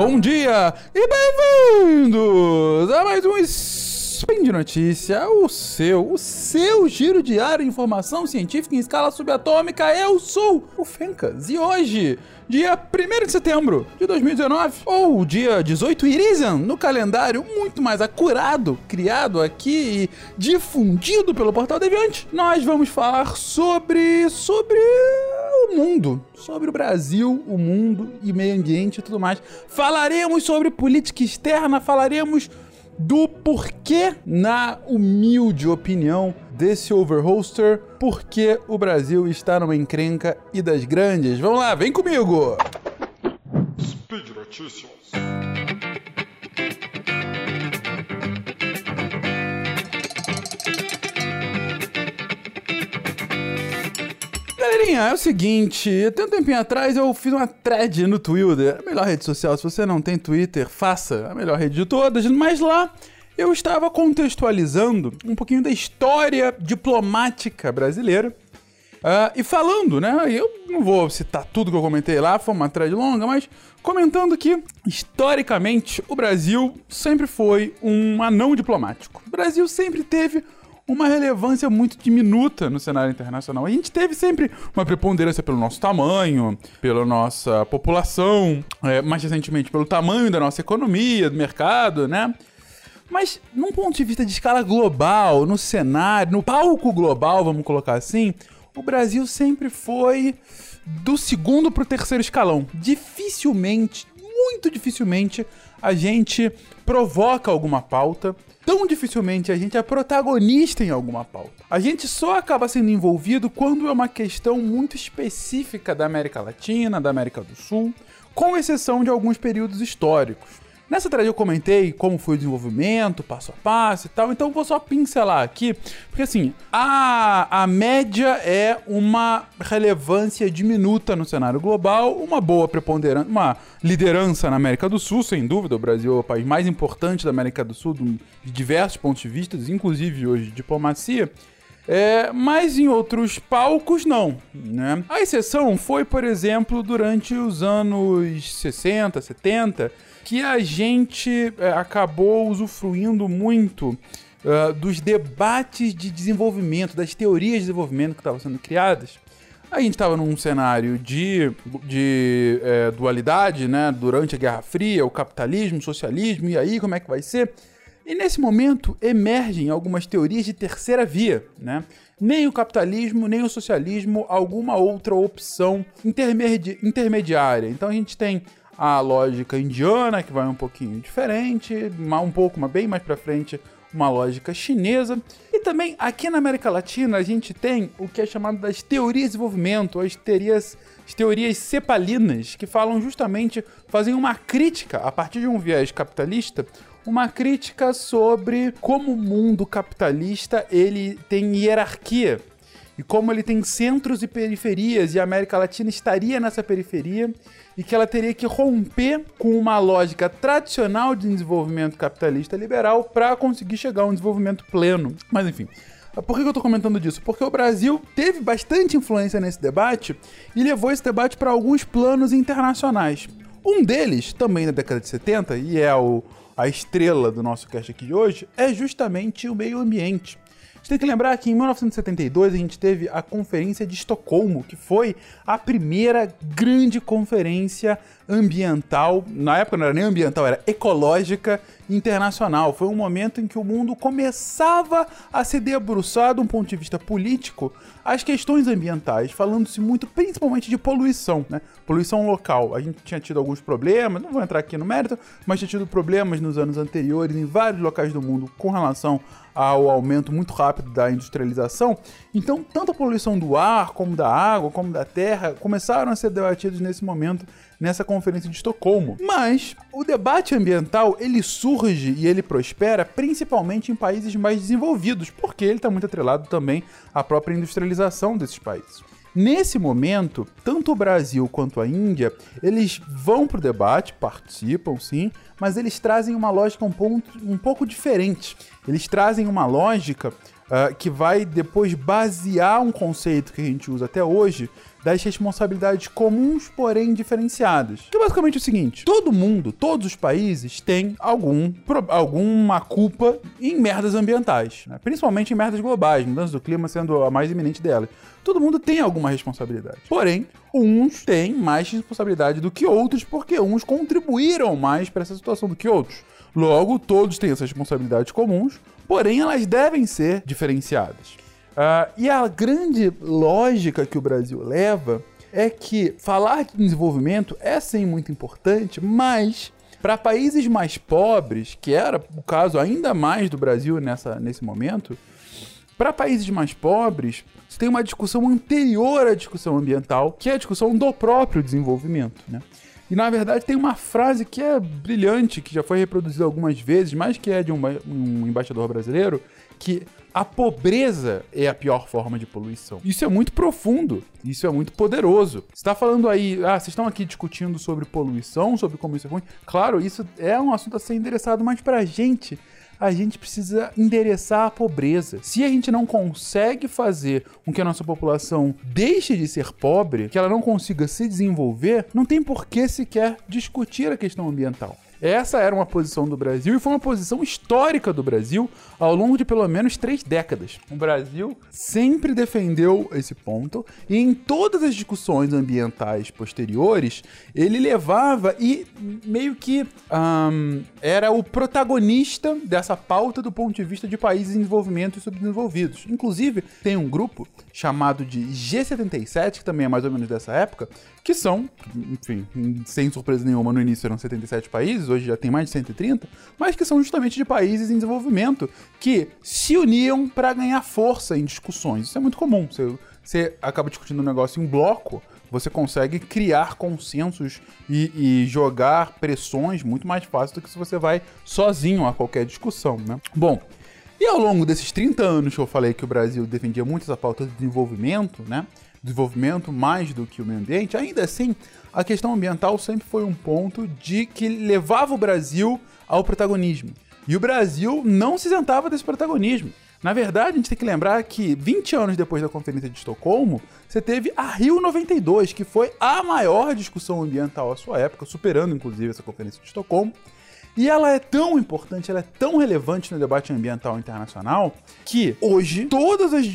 Bom dia e bem-vindos a mais um Spin de Notícia, o seu, o seu giro diário de informação científica em escala subatômica. Eu sou o Fencas e hoje, dia 1 de setembro de 2019, ou dia 18 Irisan, no calendário muito mais acurado, criado aqui e difundido pelo Portal Deviante, nós vamos falar sobre. sobre mundo, sobre o Brasil, o mundo e meio ambiente e tudo mais. Falaremos sobre política externa, falaremos do porquê, na humilde opinião desse overholster, porquê o Brasil está numa encrenca e das grandes. Vamos lá, vem comigo! Speed Notícias. É o seguinte, tem um tempinho atrás eu fiz uma thread no Twitter, a melhor rede social, se você não tem Twitter, faça, a melhor rede de todas, mas lá eu estava contextualizando um pouquinho da história diplomática brasileira uh, e falando, né, eu não vou citar tudo que eu comentei lá, foi uma thread longa, mas comentando que, historicamente, o Brasil sempre foi um anão diplomático. O Brasil sempre teve uma relevância muito diminuta no cenário internacional. A gente teve sempre uma preponderância pelo nosso tamanho, pela nossa população, é, mais recentemente pelo tamanho da nossa economia, do mercado, né? Mas, num ponto de vista de escala global, no cenário, no palco global, vamos colocar assim, o Brasil sempre foi do segundo para o terceiro escalão. Dificilmente, muito dificilmente, a gente provoca alguma pauta tão dificilmente a gente é protagonista em alguma pauta. A gente só acaba sendo envolvido quando é uma questão muito específica da América Latina, da América do Sul, com exceção de alguns períodos históricos. Nessa thread eu comentei como foi o desenvolvimento, passo a passo e tal, então vou só pincelar aqui, porque assim, a, a média é uma relevância diminuta no cenário global, uma boa preponderância, uma liderança na América do Sul, sem dúvida, o Brasil é o país mais importante da América do Sul de diversos pontos de vista, inclusive hoje de diplomacia, é, mas em outros palcos não, né? A exceção foi, por exemplo, durante os anos 60, 70, que a gente é, acabou usufruindo muito uh, dos debates de desenvolvimento, das teorias de desenvolvimento que estavam sendo criadas. A gente estava num cenário de, de é, dualidade, né? Durante a Guerra Fria, o capitalismo, o socialismo, e aí como é que vai ser? E nesse momento emergem algumas teorias de terceira via, né? Nem o capitalismo, nem o socialismo, alguma outra opção intermedi intermediária. Então a gente tem a lógica indiana, que vai um pouquinho diferente, um pouco, mas bem mais para frente, uma lógica chinesa. E também aqui na América Latina a gente tem o que é chamado das teorias de desenvolvimento, as teorias, as teorias cepalinas, que falam justamente, fazem uma crítica a partir de um viés capitalista, uma crítica sobre como o mundo capitalista ele tem hierarquia e como ele tem centros e periferias e a América Latina estaria nessa periferia e que ela teria que romper com uma lógica tradicional de desenvolvimento capitalista liberal para conseguir chegar a um desenvolvimento pleno. Mas enfim, por que eu estou comentando disso? Porque o Brasil teve bastante influência nesse debate e levou esse debate para alguns planos internacionais. Um deles, também na década de 70, e é o, a estrela do nosso cast aqui de hoje, é justamente o meio ambiente gente tem que lembrar que em 1972 a gente teve a Conferência de Estocolmo, que foi a primeira grande conferência ambiental, na época não era nem ambiental, era ecológica internacional. Foi um momento em que o mundo começava a se debruçar, de um ponto de vista político, as questões ambientais, falando-se muito principalmente de poluição, né? Poluição local. A gente tinha tido alguns problemas, não vou entrar aqui no mérito, mas tinha tido problemas nos anos anteriores em vários locais do mundo com relação ao aumento muito rápido da industrialização. Então, tanto a poluição do ar, como da água, como da terra, começaram a ser debatidos nesse momento nessa conferência de Estocolmo. Mas o debate ambiental ele surge e ele prospera principalmente em países mais desenvolvidos, porque ele está muito atrelado também à própria industrialização desses países. Nesse momento, tanto o Brasil quanto a Índia, eles vão para o debate, participam sim, mas eles trazem uma lógica um, ponto, um pouco diferente. Eles trazem uma lógica ah, que vai depois basear um conceito que a gente usa até hoje das responsabilidades comuns, porém diferenciadas. Que é basicamente o seguinte: todo mundo, todos os países têm algum, pro- alguma culpa em merdas ambientais, né? principalmente em merdas globais, mudança do clima sendo a mais iminente delas. Todo mundo tem alguma responsabilidade. Porém, uns têm mais responsabilidade do que outros, porque uns contribuíram mais para essa situação do que outros. Logo, todos têm essas responsabilidades comuns, porém elas devem ser diferenciadas. Ah, e a grande lógica que o Brasil leva é que falar de desenvolvimento é sim muito importante, mas para países mais pobres, que era o caso ainda mais do Brasil nessa, nesse momento, para países mais pobres, você tem uma discussão anterior à discussão ambiental, que é a discussão do próprio desenvolvimento, né? E na verdade tem uma frase que é brilhante, que já foi reproduzida algumas vezes, mas que é de um, um embaixador brasileiro, que a pobreza é a pior forma de poluição. Isso é muito profundo, isso é muito poderoso. Você está falando aí, ah, vocês estão aqui discutindo sobre poluição, sobre como isso é ruim. Claro, isso é um assunto a ser endereçado, mas pra gente a gente precisa endereçar a pobreza. Se a gente não consegue fazer com que a nossa população deixe de ser pobre, que ela não consiga se desenvolver, não tem por que sequer discutir a questão ambiental. Essa era uma posição do Brasil e foi uma posição histórica do Brasil ao longo de pelo menos três décadas. O Brasil sempre defendeu esse ponto e em todas as discussões ambientais posteriores ele levava e meio que ahn, era o protagonista dessa pauta do ponto de vista de países em desenvolvimento e subdesenvolvidos. Inclusive, tem um grupo chamado de G77, que também é mais ou menos dessa época, que são, enfim, sem surpresa nenhuma, no início eram 77 países, hoje já tem mais de 130, mas que são justamente de países em desenvolvimento que se uniam para ganhar força em discussões. Isso é muito comum. Você, você acaba discutindo um negócio em bloco, você consegue criar consensos e, e jogar pressões muito mais fácil do que se você vai sozinho a qualquer discussão, né? Bom, e ao longo desses 30 anos que eu falei que o Brasil defendia muito essa pauta de desenvolvimento, né? Desenvolvimento mais do que o meio ambiente, ainda assim, a questão ambiental sempre foi um ponto de que levava o Brasil ao protagonismo. E o Brasil não se isentava desse protagonismo. Na verdade, a gente tem que lembrar que 20 anos depois da Conferência de Estocolmo, você teve a Rio 92, que foi a maior discussão ambiental à sua época, superando inclusive essa Conferência de Estocolmo. E ela é tão importante, ela é tão relevante no debate ambiental internacional que hoje todas as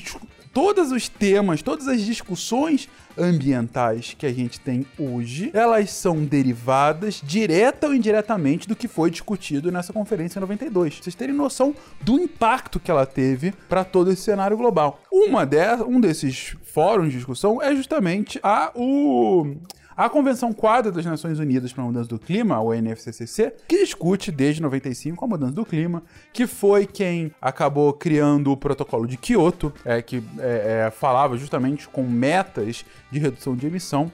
todos os temas, todas as discussões ambientais que a gente tem hoje, elas são derivadas direta ou indiretamente do que foi discutido nessa conferência em 92. Pra vocês terem noção do impacto que ela teve para todo esse cenário global. Uma de, um desses fóruns de discussão é justamente a o a Convenção Quadra das Nações Unidas para a Mudança do Clima, a UNFCCC, que discute desde 95 a mudança do clima, que foi quem acabou criando o protocolo de Kyoto, é, que é, é, falava justamente com metas de redução de emissão.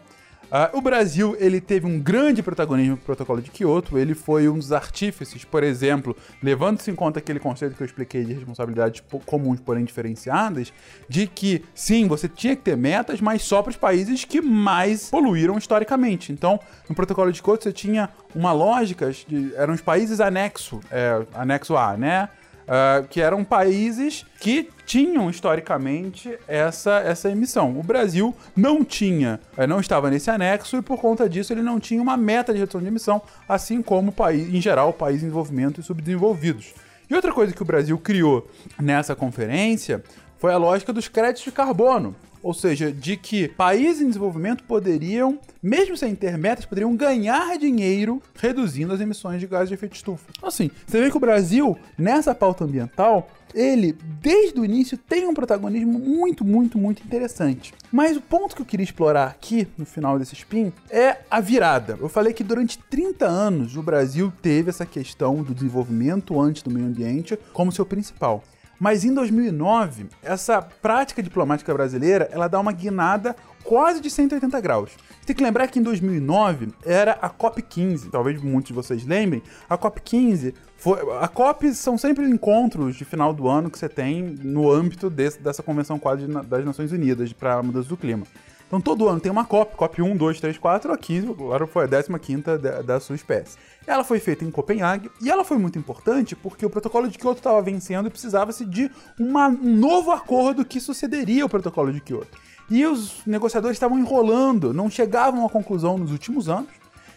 Ah, o Brasil ele teve um grande protagonismo no protocolo de Kyoto, ele foi um dos artífices, por exemplo, levando-se em conta aquele conceito que eu expliquei de responsabilidades po- comuns, porém diferenciadas, de que sim, você tinha que ter metas, mas só para os países que mais poluíram historicamente. Então, no protocolo de Kyoto você tinha uma lógica, de, eram os países anexo, é, anexo A, né? Ah, que eram países que tinham historicamente essa, essa emissão. O Brasil não tinha, eh, não estava nesse anexo e por conta disso ele não tinha uma meta de redução de emissão, assim como país, em geral, países em desenvolvimento e subdesenvolvidos. E outra coisa que o Brasil criou nessa conferência foi a lógica dos créditos de carbono. Ou seja, de que países em desenvolvimento poderiam, mesmo sem ter metas, poderiam ganhar dinheiro reduzindo as emissões de gases de efeito estufa. Então, Assim, você vê que o Brasil, nessa pauta ambiental, ele, desde o início, tem um protagonismo muito, muito, muito interessante. Mas o ponto que eu queria explorar aqui, no final desse spin, é a virada. Eu falei que durante 30 anos o Brasil teve essa questão do desenvolvimento antes do meio ambiente como seu principal. Mas em 2009, essa prática diplomática brasileira, ela dá uma guinada quase de 180 graus. Tem que lembrar que em 2009 era a COP15, talvez muitos de vocês lembrem. A COP15 foi, a COP são sempre encontros de final do ano que você tem no âmbito desse- dessa convenção na- das Nações Unidas para a mudança do clima. Então todo ano tem uma COP, COP 1, 2, 3, 4, aqui agora foi a 15 da, da sua espécie. Ela foi feita em Copenhague e ela foi muito importante porque o protocolo de Kyoto estava vencendo e precisava-se de uma, um novo acordo que sucederia o protocolo de Kyoto. E os negociadores estavam enrolando, não chegavam à conclusão nos últimos anos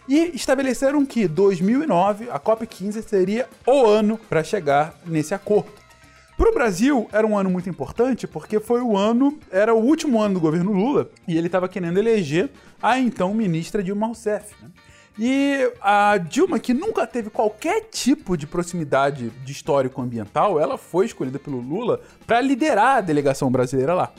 e estabeleceram que 2009, a COP15, seria o ano para chegar nesse acordo. Para o Brasil, era um ano muito importante porque foi o ano, era o último ano do governo Lula e ele estava querendo eleger a então ministra Dilma Rousseff. Né? E a Dilma, que nunca teve qualquer tipo de proximidade de histórico ambiental, ela foi escolhida pelo Lula para liderar a delegação brasileira lá.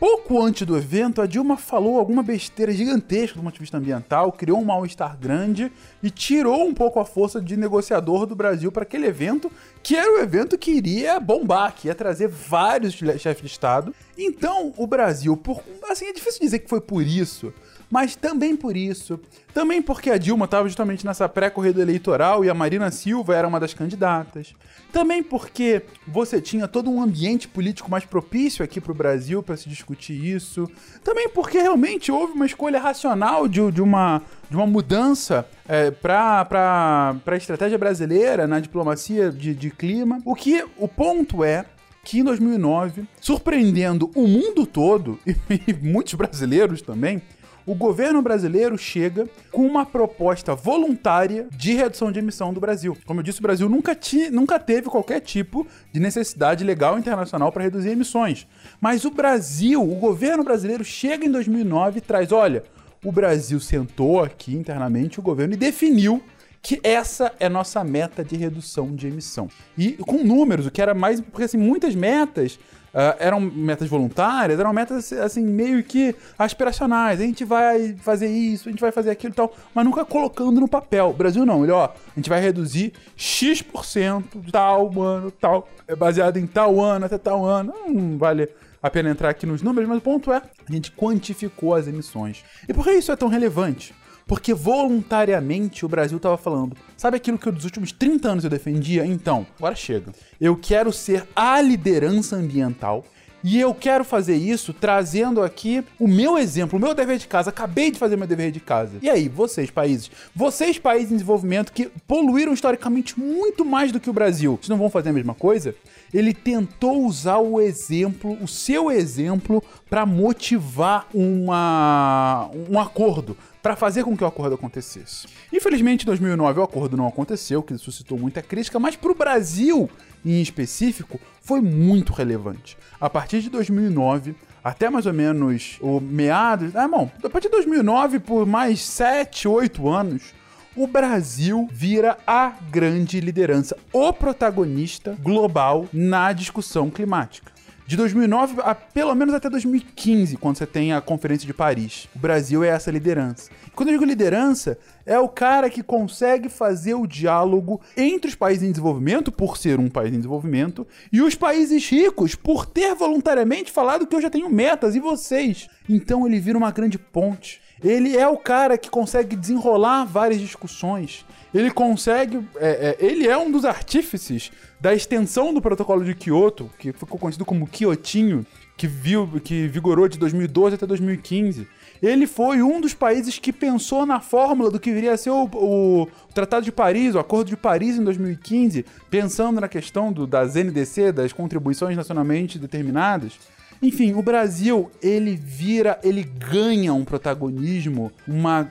Pouco antes do evento, a Dilma falou alguma besteira gigantesca do ponto de vista ambiental, criou um mal-estar grande e tirou um pouco a força de negociador do Brasil para aquele evento, que era o evento que iria bombar, que ia trazer vários chefes de Estado. Então, o Brasil, por, assim, é difícil dizer que foi por isso, mas também por isso, também porque a Dilma estava justamente nessa pré-corrida eleitoral e a Marina Silva era uma das candidatas, também porque você tinha todo um ambiente político mais propício aqui para o Brasil para se discutir isso, também porque realmente houve uma escolha racional de, de uma de uma mudança é, para a estratégia brasileira na diplomacia de, de clima. O que o ponto é que em 2009, surpreendendo o mundo todo e, e muitos brasileiros também, o governo brasileiro chega com uma proposta voluntária de redução de emissão do Brasil. Como eu disse, o Brasil nunca, ti, nunca teve qualquer tipo de necessidade legal internacional para reduzir emissões. Mas o Brasil, o governo brasileiro chega em 2009 e traz: olha, o Brasil sentou aqui internamente o governo e definiu que essa é nossa meta de redução de emissão. E com números, o que era mais. Porque assim, muitas metas Uh, eram metas voluntárias, eram metas assim, meio que aspiracionais. A gente vai fazer isso, a gente vai fazer aquilo e tal, mas nunca colocando no papel. O Brasil não, ele, ó, a gente vai reduzir X% tal ano, tal, é baseado em tal ano até tal ano. Não vale a pena entrar aqui nos números, mas o ponto é, a gente quantificou as emissões. E por que isso é tão relevante? Porque voluntariamente o Brasil estava falando, sabe aquilo que eu, dos últimos 30 anos eu defendia? Então, agora chega. Eu quero ser a liderança ambiental. E eu quero fazer isso trazendo aqui o meu exemplo, o meu dever de casa. Acabei de fazer meu dever de casa. E aí, vocês, países? Vocês, países em desenvolvimento que poluíram historicamente muito mais do que o Brasil, vocês não vão fazer a mesma coisa? Ele tentou usar o exemplo, o seu exemplo, para motivar uma, um acordo, para fazer com que o acordo acontecesse. Infelizmente, em 2009 o acordo não aconteceu, que suscitou muita crítica, mas para o Brasil, em específico, foi muito relevante. A partir de 2009, até mais ou menos o meados. Ah, bom, a partir de 2009, por mais 7, 8 anos, o Brasil vira a grande liderança, o protagonista global na discussão climática de 2009 a pelo menos até 2015, quando você tem a Conferência de Paris. O Brasil é essa liderança. Quando eu digo liderança, é o cara que consegue fazer o diálogo entre os países em desenvolvimento, por ser um país em desenvolvimento, e os países ricos, por ter voluntariamente falado que eu já tenho metas e vocês. Então ele vira uma grande ponte. Ele é o cara que consegue desenrolar várias discussões. Ele consegue. É, é, ele é um dos artífices da extensão do protocolo de Kyoto, que ficou conhecido como Kyotinho, que, viu, que vigorou de 2012 até 2015. Ele foi um dos países que pensou na fórmula do que viria a ser o, o, Tratado de Paris, o Acordo de Paris em 2015, pensando na questão do, das NDC, das contribuições nacionalmente determinadas. Enfim, o Brasil, ele vira, ele ganha um protagonismo, uma,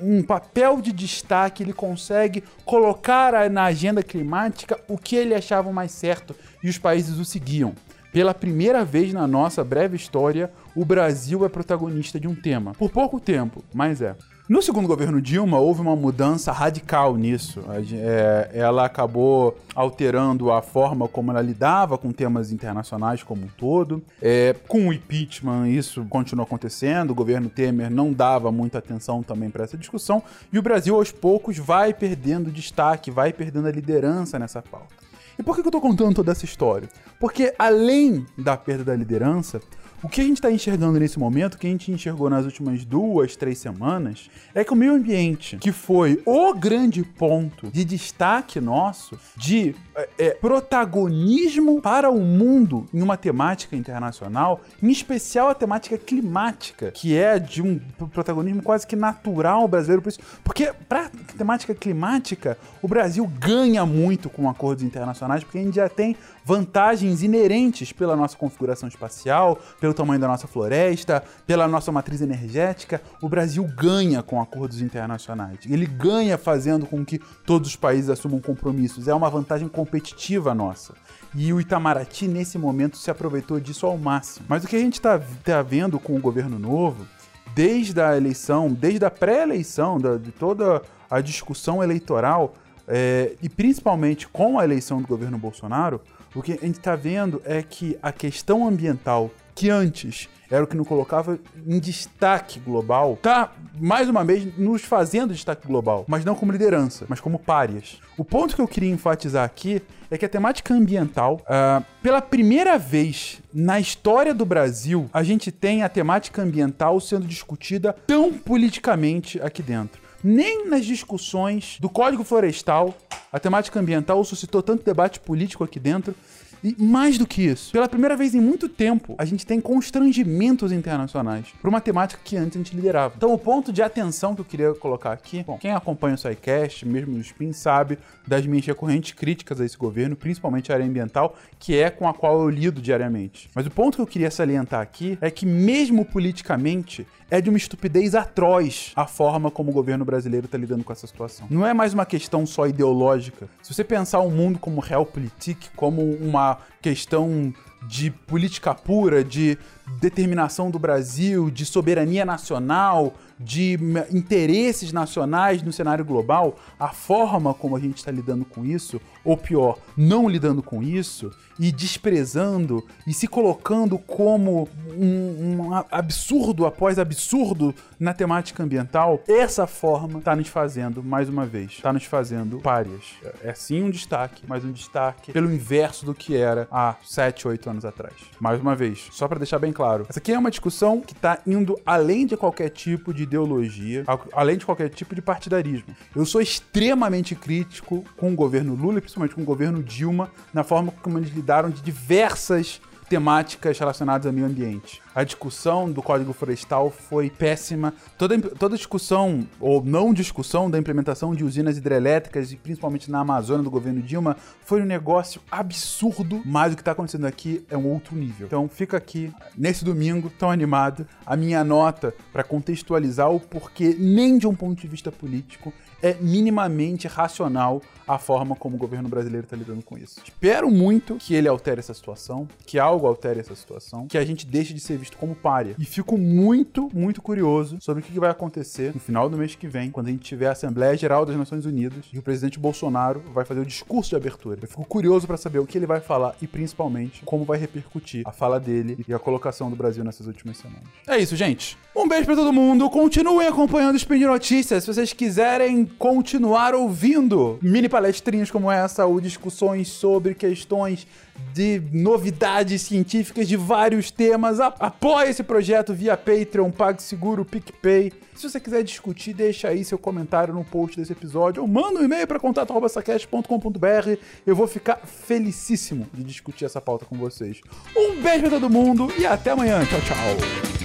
um papel de destaque, ele consegue colocar na agenda climática o que ele achava mais certo e os países o seguiam. Pela primeira vez na nossa breve história, o Brasil é protagonista de um tema. Por pouco tempo, mas é. No segundo governo Dilma, houve uma mudança radical nisso. É, ela acabou alterando a forma como ela lidava com temas internacionais como um todo. É, com o impeachment, isso continuou acontecendo. O governo Temer não dava muita atenção também para essa discussão. E o Brasil, aos poucos, vai perdendo destaque, vai perdendo a liderança nessa pauta. E por que eu estou contando toda essa história? Porque, além da perda da liderança, O que a gente está enxergando nesse momento, o que a gente enxergou nas últimas duas, três semanas, é que o meio ambiente, que foi o grande ponto de destaque nosso, de é, é, protagonismo para o mundo em uma temática internacional, em especial a temática climática, que é de um protagonismo quase que natural brasileiro. Porque, para temática climática, o Brasil ganha muito com acordos internacionais, porque a gente já tem vantagens inerentes pela nossa configuração espacial, pelo tamanho da nossa floresta, pela nossa matriz energética. O Brasil ganha com acordos internacionais. Ele ganha fazendo com que todos os países assumam compromissos. É uma vantagem competitiva nossa. E o Itamaraty, nesse momento, se aproveitou disso ao máximo. Mas o que a gente está tá vendo com o governo novo, desde a eleição, desde a pré-eleição, de toda a discussão eleitoral, é, e principalmente com a eleição do governo Bolsonaro, o que a gente está vendo é que a questão ambiental, que antes era o que nos colocava em destaque global, tá, mais uma vez, nos fazendo destaque global, mas não como liderança, mas como párias. O ponto que eu queria enfatizar aqui é que a temática ambiental, uh, pela primeira vez na história do Brasil, a gente tem a temática ambiental sendo discutida tão politicamente aqui dentro nem nas discussões do Código Florestal a temática ambiental suscitou tanto debate político aqui dentro. E mais do que isso, pela primeira vez em muito tempo, a gente tem constrangimentos internacionais para uma temática que antes a gente liderava. Então, o ponto de atenção que eu queria colocar aqui, bom, quem acompanha o SciCast, mesmo o Spin, sabe das minhas recorrentes críticas a esse governo, principalmente a área ambiental, que é com a qual eu lido diariamente. Mas o ponto que eu queria salientar aqui é que, mesmo politicamente, é de uma estupidez atroz a forma como o governo brasileiro está lidando com essa situação. Não é mais uma questão só ideológica. Se você pensar o mundo como realpolitik, como uma questão de política pura, de determinação do Brasil, de soberania nacional, de interesses nacionais no cenário global, a forma como a gente está lidando com isso, ou pior, não lidando com isso, e desprezando e se colocando como um, um absurdo após absurdo na temática ambiental, essa forma está nos fazendo, mais uma vez, está nos fazendo párias. É sim um destaque, mas um destaque pelo inverso do que era há 7, 8 anos atrás. Mais uma vez, só para deixar bem claro, essa aqui é uma discussão que está indo além de qualquer tipo de ideologia, além de qualquer tipo de partidarismo. Eu sou extremamente crítico com o governo Lula e principalmente com o governo Dilma na forma como eles lidaram de diversas temáticas relacionadas ao meio ambiente. A discussão do Código Florestal foi péssima. Toda, toda discussão, ou não discussão, da implementação de usinas hidrelétricas, e principalmente na Amazônia do governo Dilma, foi um negócio absurdo, mas o que está acontecendo aqui é um outro nível. Então fica aqui, nesse domingo, tão animado, a minha nota para contextualizar o porquê, nem de um ponto de vista político, é minimamente racional a forma como o governo brasileiro está lidando com isso. Espero muito que ele altere essa situação, que algo altere essa situação, que a gente deixe de ser visto como párea. E fico muito, muito curioso sobre o que vai acontecer no final do mês que vem, quando a gente tiver a Assembleia Geral das Nações Unidas e o presidente Bolsonaro vai fazer o discurso de abertura. Eu fico curioso para saber o que ele vai falar e principalmente como vai repercutir a fala dele e a colocação do Brasil nessas últimas semanas. É isso, gente. Um beijo para todo mundo. Continuem acompanhando o Spin Notícias. Se vocês quiserem continuar ouvindo mini palestrinhas como essa ou discussões sobre questões de novidades científicas de vários temas. Apoie esse projeto via Patreon, PagSeguro, PicPay. Se você quiser discutir, deixa aí seu comentário no post desse episódio ou manda um e-mail para contato.sacast.com.br. Eu vou ficar felicíssimo de discutir essa pauta com vocês. Um beijo pra todo mundo e até amanhã. Tchau, tchau.